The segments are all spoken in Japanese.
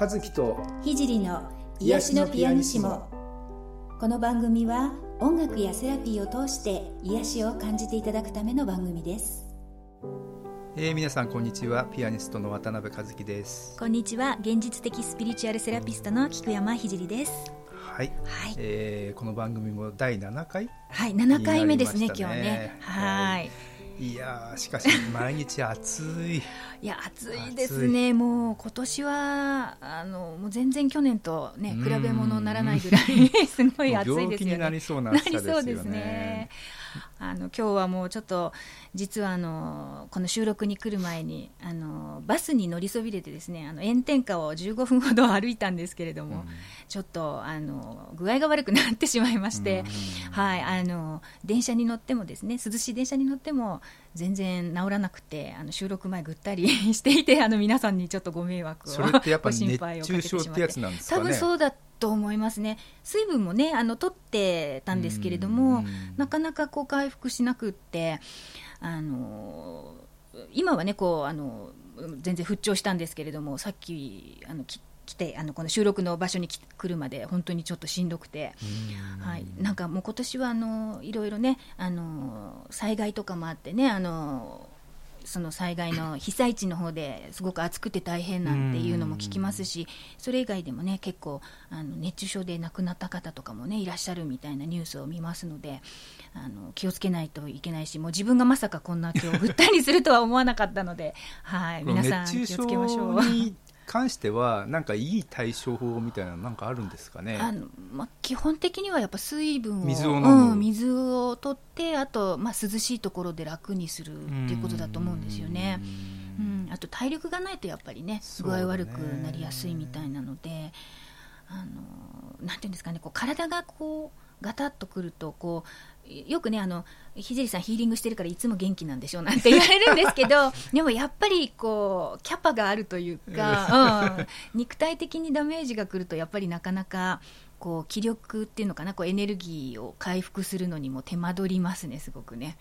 和樹と聖の癒しのピアニシモ。この番組は音楽やセラピーを通して癒しを感じていただくための番組です。えー、皆さんこんにちは。ピアニストの渡辺和樹です。こんにちは。現実的スピリチュアルセラピストの菊山聖です。はい、はい、えー、この番組も第7回。はい7回目ですね今日ね。はい。い。やしかし毎日暑いいや暑いですね。もう今年はあのもう全然去年とね比べ物にならないぐらい すごい暑いですよね。なりそうな暑さですよね。ねあの今日はもうちょっと実はあのこの収録に来る前にあのバスに乗りそびれてですねあの炎天下を15分ほど歩いたんですけれども、うん、ちょっとあの具合が悪くなってしまいまして、うん、はいあの電車に乗ってもですね涼しい電車に乗っても全然治らなくてあの収録前ぐったり していてあの皆さんにちょっとご迷惑をそれってやっぱ熱中症ってやつなんですかね。多分そうだと思いますね。水分もねあの取ってたんですけれどもなかなかこう回復しなくってあの今はねこうあの全然復調したんですけれどもさっきあの来てあのこの収録の場所に来るまで本当にちょっとしんどくて、はい、なんかもう今年はあのいろいろねあの災害とかもあってねあのその災害の被災地の方ですごく暑くて大変なんていうのも聞きますし、それ以外でもね結構あの熱中症で亡くなった方とかもねいらっしゃるみたいなニュースを見ますのであの気をつけないといけないしもう自分がまさかこんな今日振ったりするとは思わなかったので、はい、皆さん気をつけましょう。関してはなんかいい対処法みたいななんかあるんですかね？あの、まあ、基本的にはやっぱ水分を水をうん、水を取ってあと、まあ、涼しいところで楽にするっていうことだと思うんですよね。うん、あと体力がないとやっぱりね。具合悪くなりやすいみたいなのであのなんていうんですかねこう体がこうガタッとくるとこうよくねあのひじりさんヒーリングしてるからいつも元気なんでしょうなんて言われるんですけど でもやっぱりこうキャパがあるというか、うん、肉体的にダメージがくるとやっぱりなかなかこう気力っていうのかなこうエネルギーを回復するのにも手間取りますねすごくね。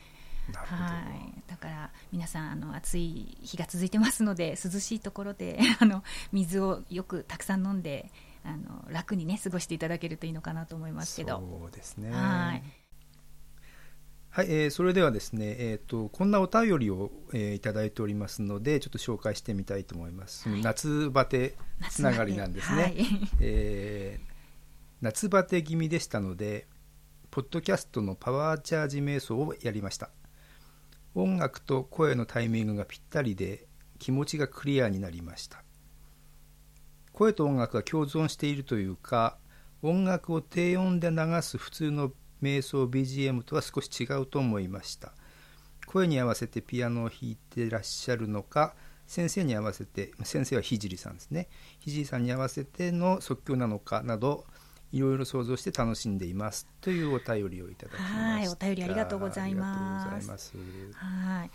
はい。だから皆さんあの暑い日が続いてますので涼しいところで あの水をよくたくさん飲んであの楽にね過ごしていただけるといいのかなと思いますけど。そうですね。はいはい、えー、それではですね、えーと、こんなお便りを、えー、いただいておりますのでちょっと紹介してみたいと思います、はい、夏バテつながりなんですね、はい、えー、夏バテ気味でしたのでポッドキャストのパワーチャージ瞑想をやりました。音楽と声のタイミングがぴったりで気持ちがクリアになりました。声と音楽が共存しているというか音楽を低音で流す普通の瞑想 BGM とは少し違うと思いました。声に合わせてピアノを弾いてらっしゃるのか先生に合わせて先生は聖さんですね。聖さんに合わせての即興なのかなどいろいろ想像して楽しんでいますというお便りをいただきました。はいお便りありがとうございます。はい。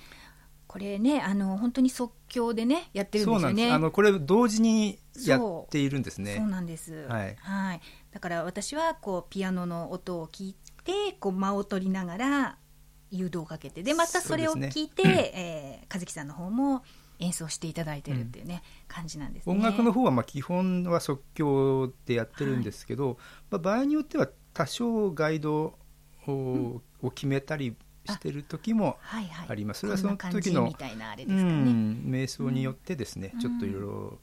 これねあの本当に即興でねやってるんですよね。あのこれ同時にやっているんですね。そうなんです、はい、はい、だから私はこうピアノの音を聞いてこう間を取りながら誘導をかけてでまたそれを聞いて、ね えー、和樹さんの方も演奏していただいてるっていうね、うん、感じなんです、ね、音楽の方はまあ基本は即興でやってるんですけど、はい、まあ、場合によっては多少ガイドを,、決めたりしてる時もあります。はい。はい、それはその時の、ね、うん、瞑想によってですね、うん、ちょっといろいろ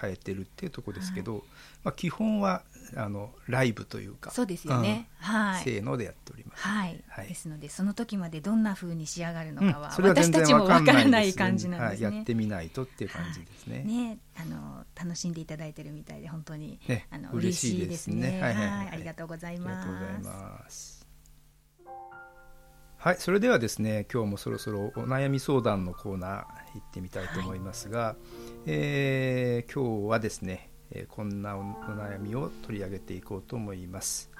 変えてるっていうとこですけど、うん、まあ、基本はあのライブというかそうですよね、うん、はい、せーのでやっております、はい、はい、ですのでその時までどんなふうに仕上がるのかは、うん、私たちもわからない感じなんですね、はい、やってみないとっていう感じですね。はい、ねあの楽しんでいただいてるみたいで本当に、ね、あの嬉しいですね、ね、はい、はいはい、ありがとうございますはいそれではですね今日もそろそろお悩み相談のコーナー行ってみたいと思いますが、はい、えー、今日はですね、えー、こんなお悩みを取り上げていこうと思います。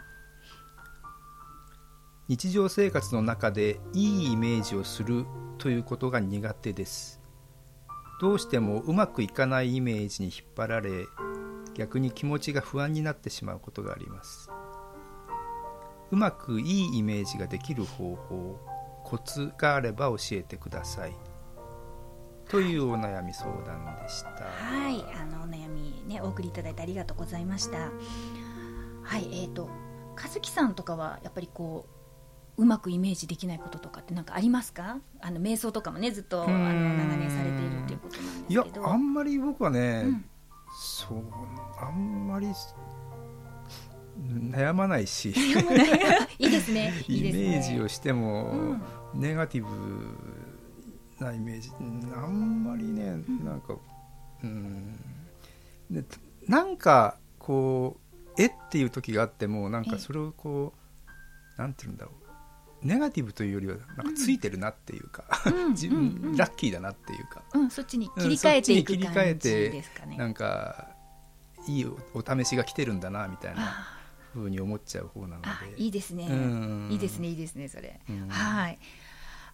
日常生活の中でいいイメージをするということが苦手です。どうしてもうまくいかないイメージに引っ張られ逆に気持ちが不安になってしまうことがありますうまくいいイメージができる方法コツがあれば教えてください。というお悩み相談でした。はいあのお悩みねお送りいただいてありがとうございました。はいえーと和樹さんとかはやっぱりこううまくイメージできないこととかって何かありますか？あの瞑想とかもねずっとあの長年されているっていうことなんですけど。いやあんまり僕はね、うん、そうあんまり悩まないし。い。いですね。イメージをしても、うん、ネガティブなイメージあんまりね、うん、なんかうん。でなんかこうえっていう時があってもなんかそれをこうなんて言うんだろう。ネガティブというよりはなんかついてるなっていうか、うん、自分ラッキーだなっていうか、うん、そっちに切り替えていく感じですかね、なんかいいお試しが来てるんだなみたいなふうに思っちゃう方なので。いいですね、いいですねいいですねそれ、はい。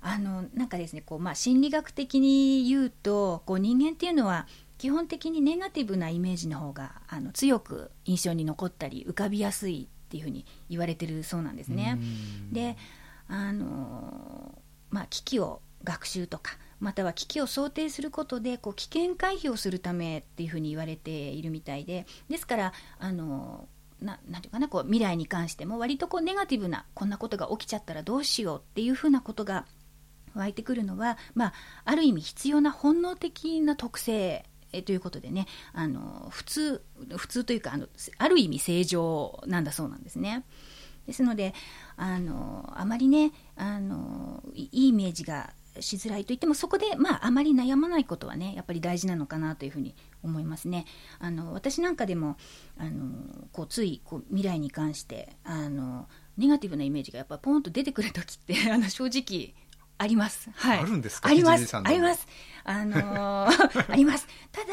あのなんかですねこう、まあ、心理学的に言うとこう人間っていうのは基本的にネガティブなイメージの方があの強く印象に残ったり浮かびやすいっていうふうに言われてるそうなんですね。であの、まあ、危機を学習とかまたは危機を想定することでこう危険回避をするためっていうふうに言われているみたいでですからあのななんていうかなこう未来に関しても割とこうネガティブなこんなことが起きちゃったらどうしようっていうふうなことが湧いてくるのは、まあ、ある意味必要な本能的な特性ということでねあの普通普通というかあのある意味正常なんだそうなんですね。ですのであのあまりねあのいいイメージがしづらいといってもそこで、まあ、あまり悩まないことはねやっぱり大事なのかなというふうに思いますね。あの私なんかでもあのこうついこう未来に関してあのネガティブなイメージがやっぱポンと出てくる時って あの正直あります。はい。あるんですか？あります。あります。あのー、あります。ただ、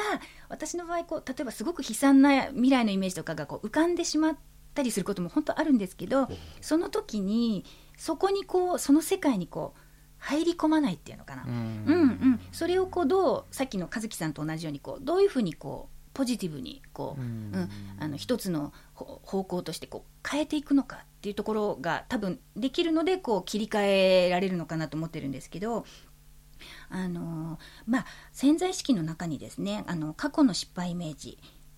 私の場合、こう、例えばすごく悲惨な未来のイメージとかがこう浮かんでしまったりすることも本当あるんですけど、その時に、そこにこう、その世界にこう、入り込まないっていうのかな。うんうん。それをこう、どう、さっきの和樹さんと同じように、こう、どういうふうにこう、ポジティブにこう、うん、あの一つの方向としてこう変えていくのかっていうところが多分できるのでこう切り替えられるのかなと思ってるんですけどあのまあ、潜在意識の中にですねあの過去の失敗イメージ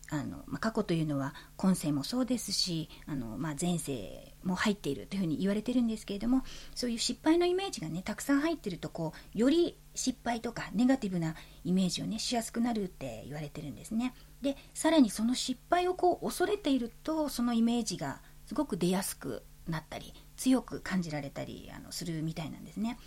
あの、まあ、過去というのは今世もそうですしあの、まあ、前世も入っているというふうに言われてるんですけれどもそういう失敗のイメージがねたくさん入ってるとこうより失敗とかネガティブなイメージをねしやすくなるって言われてるんですね。でさらにその失敗をこう恐れているとそのイメージがすごく出やすくなったり強く感じられたりあのするみたいなんですね。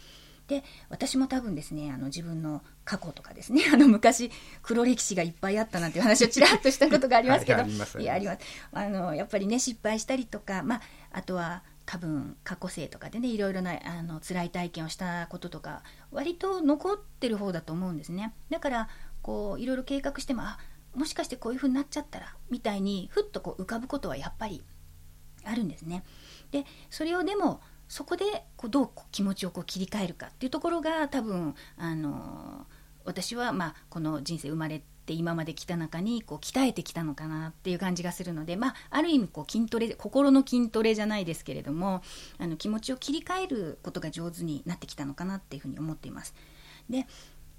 で私も多分ですねあの自分の過去とかですね あの昔黒歴史がいっぱいあったなんていう話をちらっとしたことがありますけど いやあります。あのやっぱりね失敗したりとか、まあ、あとは多分過去生とかでねいろいろなあの辛い体験をしたこととか割と残ってる方だと思うんですね。だからこういろいろ計画してもあもしかしてこういう風になっちゃったらみたいにふっとこう浮かぶことはやっぱりあるんですね。でそれをでもそこでこうどう気持ちをこう切り替えるかっていうところが多分あの私はまあこの人生生まれて今まで来た中にこう鍛えてきたのかなっていう感じがするので、まあ、ある意味こう筋トレ心の筋トレじゃないですけれどもあの気持ちを切り替えることが上手になってきたのかなっていうふうに思っています。で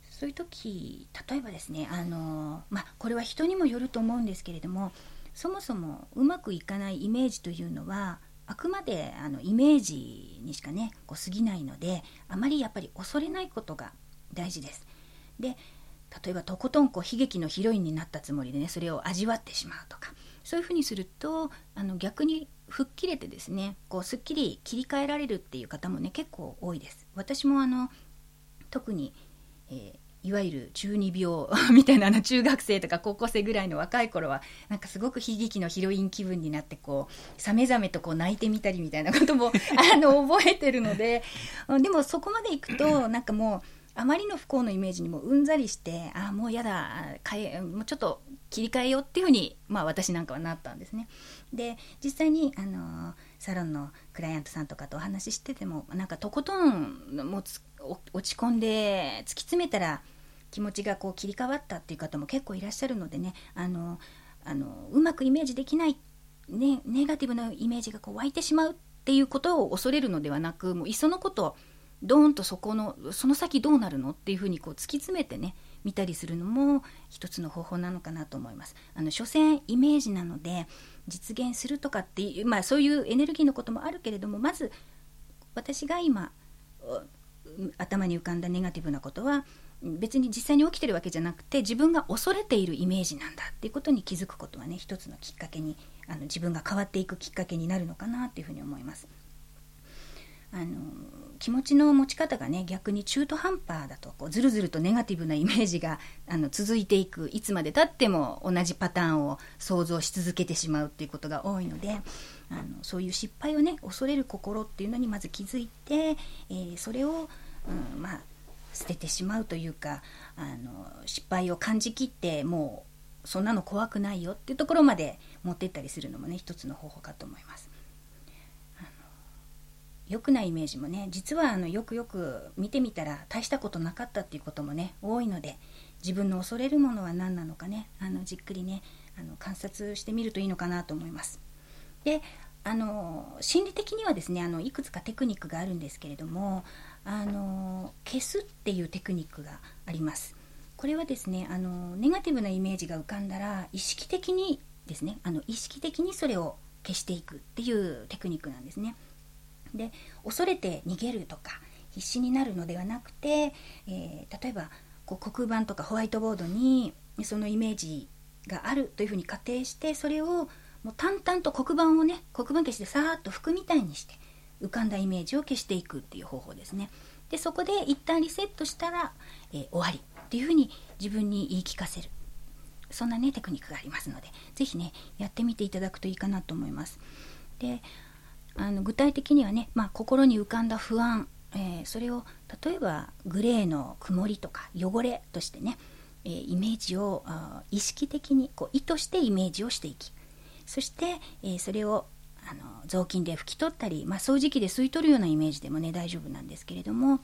そういう時例えばですねあの、まあ、これは人にもよると思うんですけれどもそもそもうまくいかないイメージというのはあくまであのイメージにしかねこう過ぎないのであまりやっぱり恐れないことが大事です。で例えばとことんこう悲劇のヒロインになったつもりでねそれを味わってしまうとかそういうふうにするとあの逆に吹っ切れてですねこうすっきり切り替えられるっていう方もね結構多いです。私もあの特に、えーいわゆる中二病 みたいなの中学生とか高校生ぐらいの若い頃はなんかすごく悲劇のヒロイン気分になってこうさめざめとこう泣いてみたりみたいなことも あの覚えてるのででもそこまでいくとなんかもうあまりの不幸のイメージにもうんざりしてああもうやだ変えもうちょっと切り替えようっていうふうに、まあ、私なんかはなったんですね。で実際に、あのサロンのクライアントさんとかとお話ししててもなんかとことんもう落ち込んで突き詰めたら気持ちがこう切り替わったっていう方も結構いらっしゃるのでねあのあのうまくイメージできない、ね、ネガティブなイメージがこう湧いてしまうっていうことを恐れるのではなくもういっそのことドーンとそこのその先どうなるのっていうふうにこう突き詰めてね見たりするのも一つの方法なのかなと思います。あの所詮イメージなので実現するとかっていう、まあ、そういうエネルギーのこともあるけれどもまず私が今頭に浮かんだネガティブなことは別に実際に起きてるわけじゃなくて自分が恐れているイメージなんだっていうことに気づくことはね一つのきっかけにあの自分が変わっていくきっかけになるのかなっていうふうに思います。あの気持ちの持ち方がね逆に中途半端だとこうずるずるとネガティブなイメージがあの続いていくいつまでたっても同じパターンを想像し続けてしまうっていうことが多いのであのそういう失敗をね恐れる心っていうのにまず気づいて、えー、それを、うん、まあ捨ててしまうというかあの失敗を感じきってもうそんなの怖くないよっていうところまで持ってったりするのもね一つの方法かと思います。良くないイメージもね実はあのよくよく見てみたら大したことなかったっていうこともね多いので自分の恐れるものは何なのかねあのじっくりねあの観察してみるといいのかなと思います。であの心理的にはですねあのいくつかテクニックがあるんですけれどもあの消すっていうテクニックがあります。これはですねあのネガティブなイメージが浮かんだら意識的にですねあの意識的にそれを消していくっていうテクニックなんですね。で恐れて逃げるとか必死になるのではなくて、えー、例えばこう黒板とかホワイトボードにそのイメージがあるというふうに仮定してそれをもう淡々と黒板をね黒板消しでさーっと服みたいにして浮かんだイメージを消していくっていう方法ですね。でそこで一旦リセットしたら、えー、終わりっていうふうに自分に言い聞かせる。そんなねテクニックがありますので是非ねやってみていただくといいかなと思います。であの具体的にはね、まあ、心に浮かんだ不安、えー、それを例えばグレーの曇りとか汚れとしてね、えー、イメージを意識的にこう意図してイメージをしていきそして、えー、それをあの雑巾で拭き取ったり、まあ、掃除機で吸い取るようなイメージでもね大丈夫なんですけれども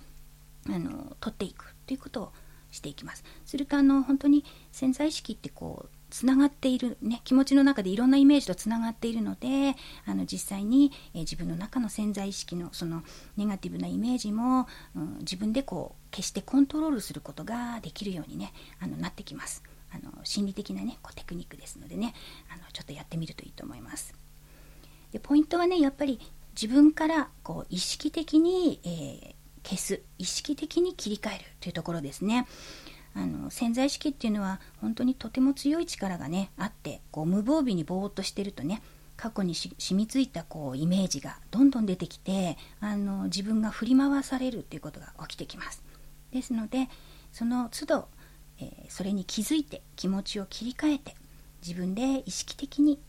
あの取っていくということをしていきます。するとあの本当に潜在意識ってこうつながっている、ね、気持ちの中でいろんなイメージとつながっているのであの実際に、え自分の中の潜在意識のそのネガティブなイメージも、うん、自分でこう決してコントロールすることができるようにねあのなってきます。あの心理的なねこうテクニックですのでねあのちょっとやってみるといいと思います。でポイントはねやっぱり自分からこう意識的に、えー、消す意識的に切り替えるというところですね。あの潜在意識っていうのは本当にとても強い力がねあってこう無防備にぼーっとしてるとね過去に染みついたこうイメージがどんどん出てきてあの自分が振り回されるっていうことが起きてきます。ですのでその都度、えー、それに気づいて気持ちを切り替えて自分で意識的に、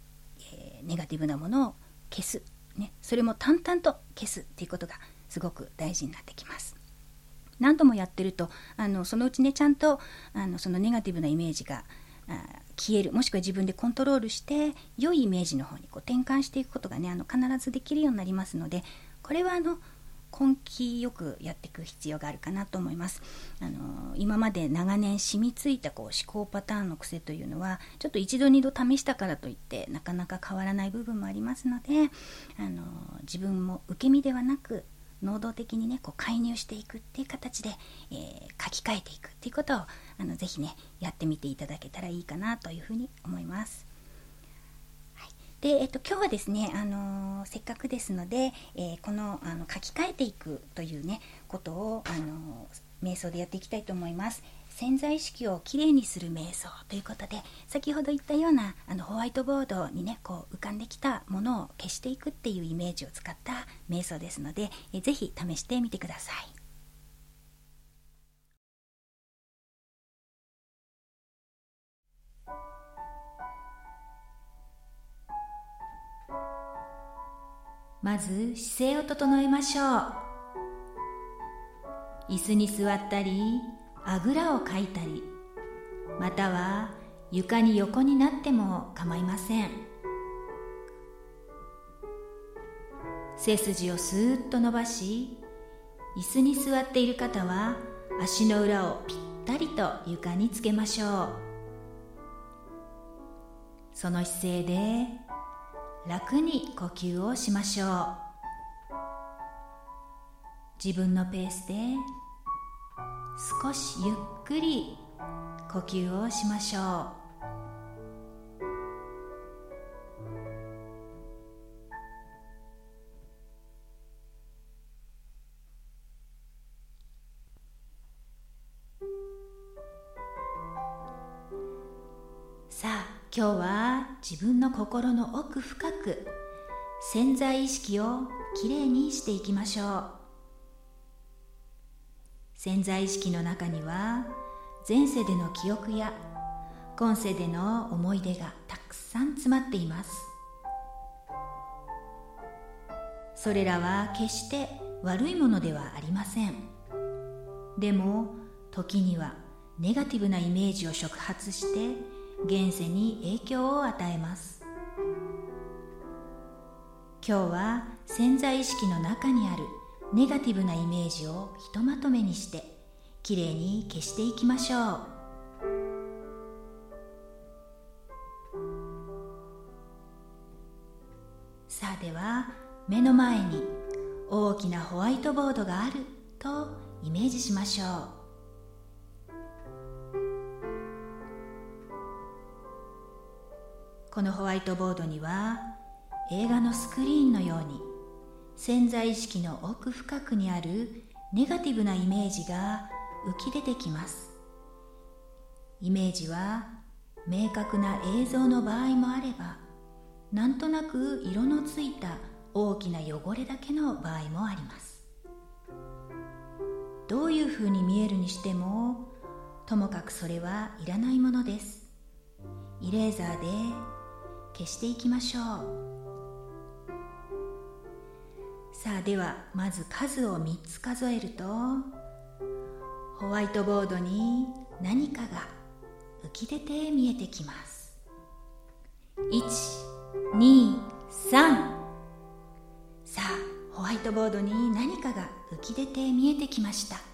えー、ネガティブなものを消す、ね、それも淡々と消すっていうことがすごく大事になってきます。何度もやってるとあのそのうちねちゃんとあのそのネガティブなイメージが消える。もしくは自分でコントロールして良いイメージの方にこう転換していくことがねあの必ずできるようになりますのでこれはあの根気よくやっていく必要があるかなと思います。あの今まで長年染みついたこう思考パターンの癖というのはちょっと一度二度試したからといってなかなか変わらない部分もありますのであの自分も受け身ではなく能動的にねこう介入していくっていう形で、えー、書き換えていくっていうことをあのぜひねやってみていただけたらいいかなというふうに思います。で、えっと、今日はですね、あのー、せっかくですので、えー、このあの書き換えていくというねことを、あの瞑想でやっていきたいと思います。潜在意識をきれいにする瞑想ということで先ほど言ったようなあのホワイトボードにねこう浮かんできたものを消していくっていうイメージを使った瞑想ですのでえぜひ試してみてください。まず姿勢を整えましょう。椅子に座ったりあぐらをかいたりまたは床に横になっても構いません。背筋をスーッと伸ばし椅子に座っている方は足の裏をぴったりと床につけましょう。その姿勢で楽に呼吸をしましょう。自分のペースで少しゆっくり呼吸をしましょう。自分の心の奥深く潜在意識をきれいにしていきましょう。潜在意識の中には前世での記憶や今世での思い出がたくさん詰まっています。それらは決して悪いものではありません。でも時にはネガティブなイメージを触発して現世に影響を与えます。今日は潜在意識の中にあるネガティブなイメージをひとまとめにしてきれいに消していきましょう。さあでは目の前に大きなホワイトボードがあるとイメージしましょう。このホワイトボードには映画のスクリーンのように潜在意識の奥深くにあるネガティブなイメージが浮き出てきます。イメージは明確な映像の場合もあればなんとなく色のついた大きな汚れだけの場合もあります。どういうふうに見えるにしてもともかくそれはいらないものです。イレーザーで消していきましょう。さあではまず数を3つ数えるとホワイトボードに何かが浮き出て見えてきます。123さあホワイトボードに何かが浮き出て見えてきました。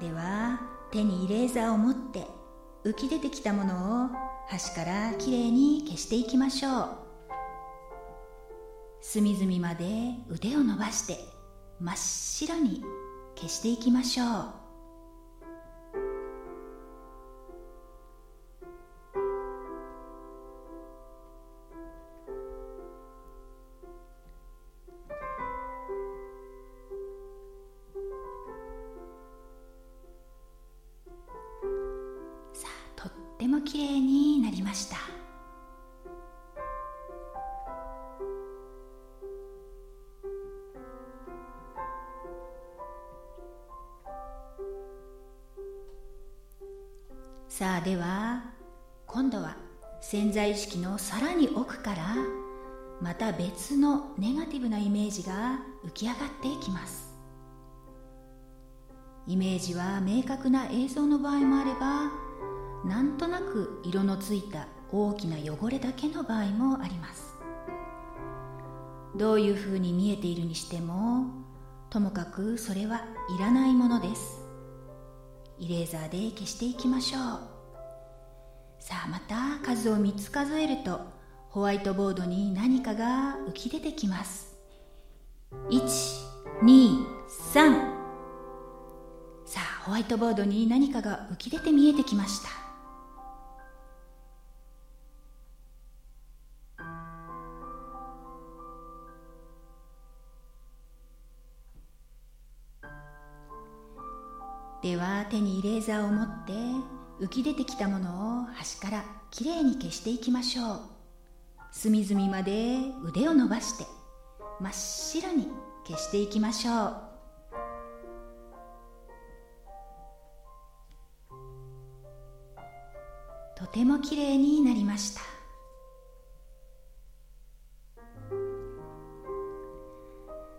では手にイレーザーを持って浮き出てきたものを端からきれいに消していきましょう。隅々まで腕を伸ばして真っ白に消していきましょう。さあでは今度は潜在意識のさらに奥からまた別のネガティブなイメージが浮き上がっていきます。イメージは明確な映像の場合もあればなんとなく色のついた大きな汚れだけの場合もあります。どういうふうに見えているにしてもともかくそれはいらないものです。イレーザーで消していきましょう。さあまた数を3つ数えるとホワイトボードに何かが浮き出てきます。123さあホワイトボードに何かが浮き出て見えてきました。では手にイレーザーを持って浮き出てきたものを端からきれいに消していきましょう。隅々まで腕を伸ばして真っ白に消していきましょう。とてもきれいになりました。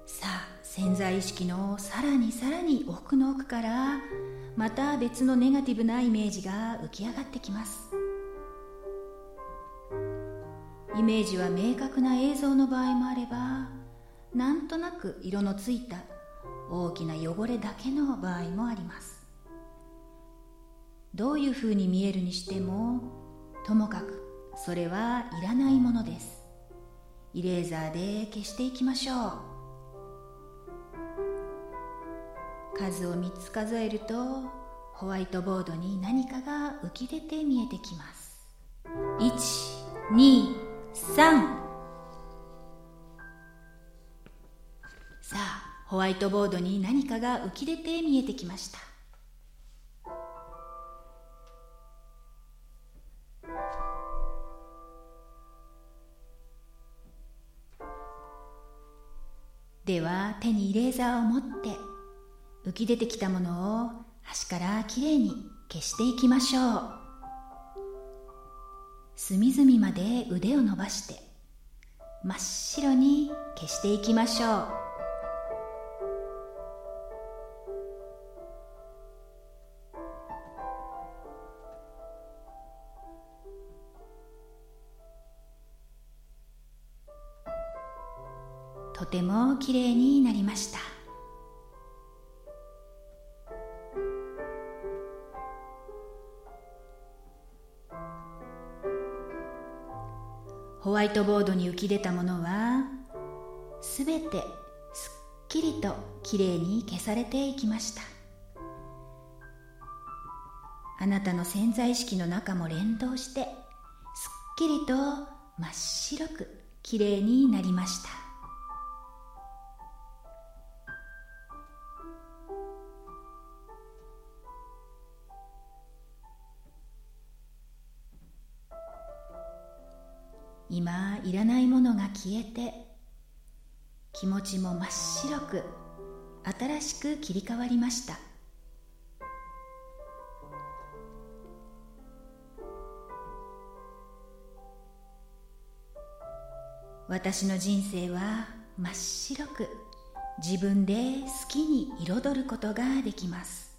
さあ潜在意識のさらにさらに奥の奥からまた別のネガティブなイメージが浮き上がってきます。イメージは明確な映像の場合もあればなんとなく色のついた大きな汚れだけの場合もあります。どういうふうに見えるにしてもともかくそれはいらないものです。イレーザーで消していきましょう。数を3つ数えるとホワイトボードに何かが浮き出て見えてきます。123さあホワイトボードに何かが浮き出て見えてきました。では手にレーザーを持って。浮き出てきたものを端からきれいに消していきましょう。隅々まで腕を伸ばして真っ白に消していきましょう。とてもきれいになりました。イトボードに浮き出たものはすべてすっきりときれいに消されていきました。あなたの潜在意識の中も連動してすっきりと真っ白くきれいになりました。いらないものが消えて気持ちも真っ白く新しく切り替わりました。私の人生は真っ白く自分で好きに彩ることができます。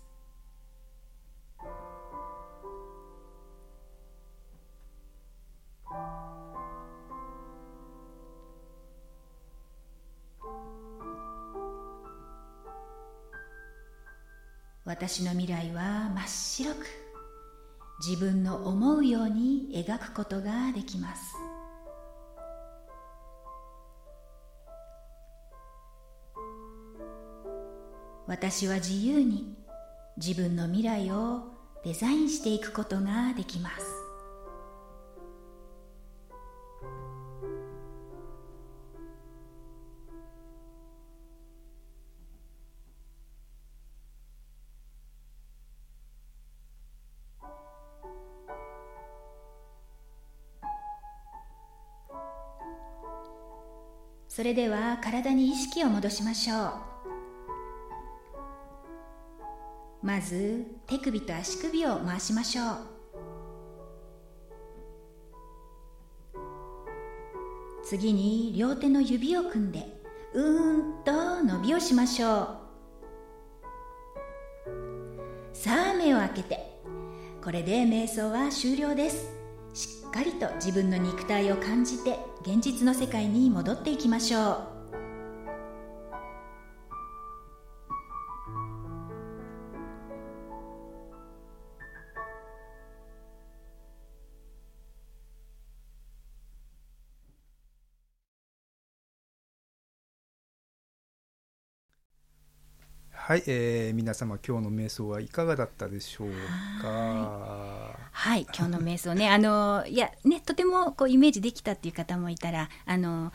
私の未来は真っ白く自分の思うように描くことができます。私は自由に自分の未来をデザインしていくことができます。れでは体に意識を戻しましょう。まず手首と足首を回しましょう。次に両手の指を組んでうーんと伸びをしましょう。さあ目を開けて。これで瞑想は終了です。かりと自分の肉体を感じて現実の世界に戻っていきましょう。はい、えー、皆様今日の瞑想はいかがだったでしょうか？はい、今日の瞑想ね、あのいやねとてもこうイメージできたっていう方もいたら、あの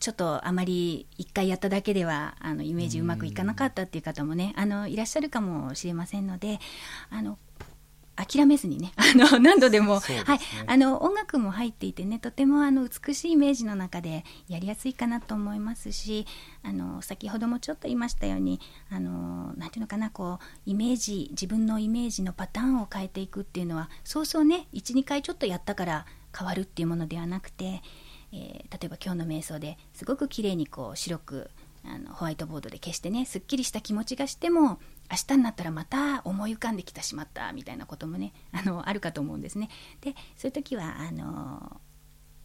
ちょっとあまり一回やっただけではあのイメージうまくいかなかったっていう方もね、あのいらっしゃるかもしれませんので、あの諦めずにね あの何度でも、ね、はい、あの音楽も入っていてねとてもあの美しいイメージの中でやりやすいかなと思いますしあの先ほどもちょっと言いましたようにあのなんていうのかなこうイメージ自分のイメージのパターンを変えていくっていうのはそうそうね12回ちょっとやったから変わるっていうものではなくて、えー、例えば今日の瞑想ですごく綺麗にこう白くあのホワイトボードで消してねすっきりした気持ちがしても明日になったらまた思い浮かんできてしまったみたいなこともね あのあるかと思うんですね。でそういう時はあの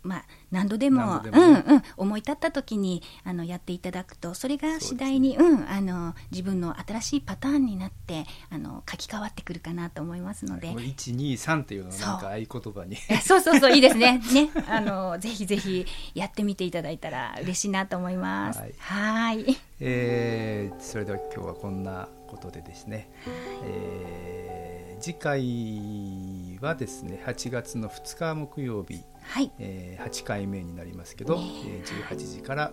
まあ、何度でもね、うんうん、思い立った時にあのやっていただくとそれが次第にう、ね、うん、あの自分の新しいパターンになってあの書き換わってくるかなと思いますので、はい、123っていうのはなんか合言葉に。そうそうそういいですね。ね。あのぜひぜひやってみていただいたら嬉しいなと思います。はい。はえー、それでは今日はこんなことでですね、えー、次回はですね8月の2日木曜日、はい。えー、8回目になりますけど、ねえ。ー、18時から、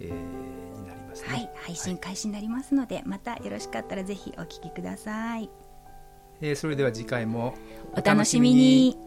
えー、になりますね、はい、配信開始になりますので、はい、またよろしかったらぜひお聞きください、えー、それでは次回もお楽しみに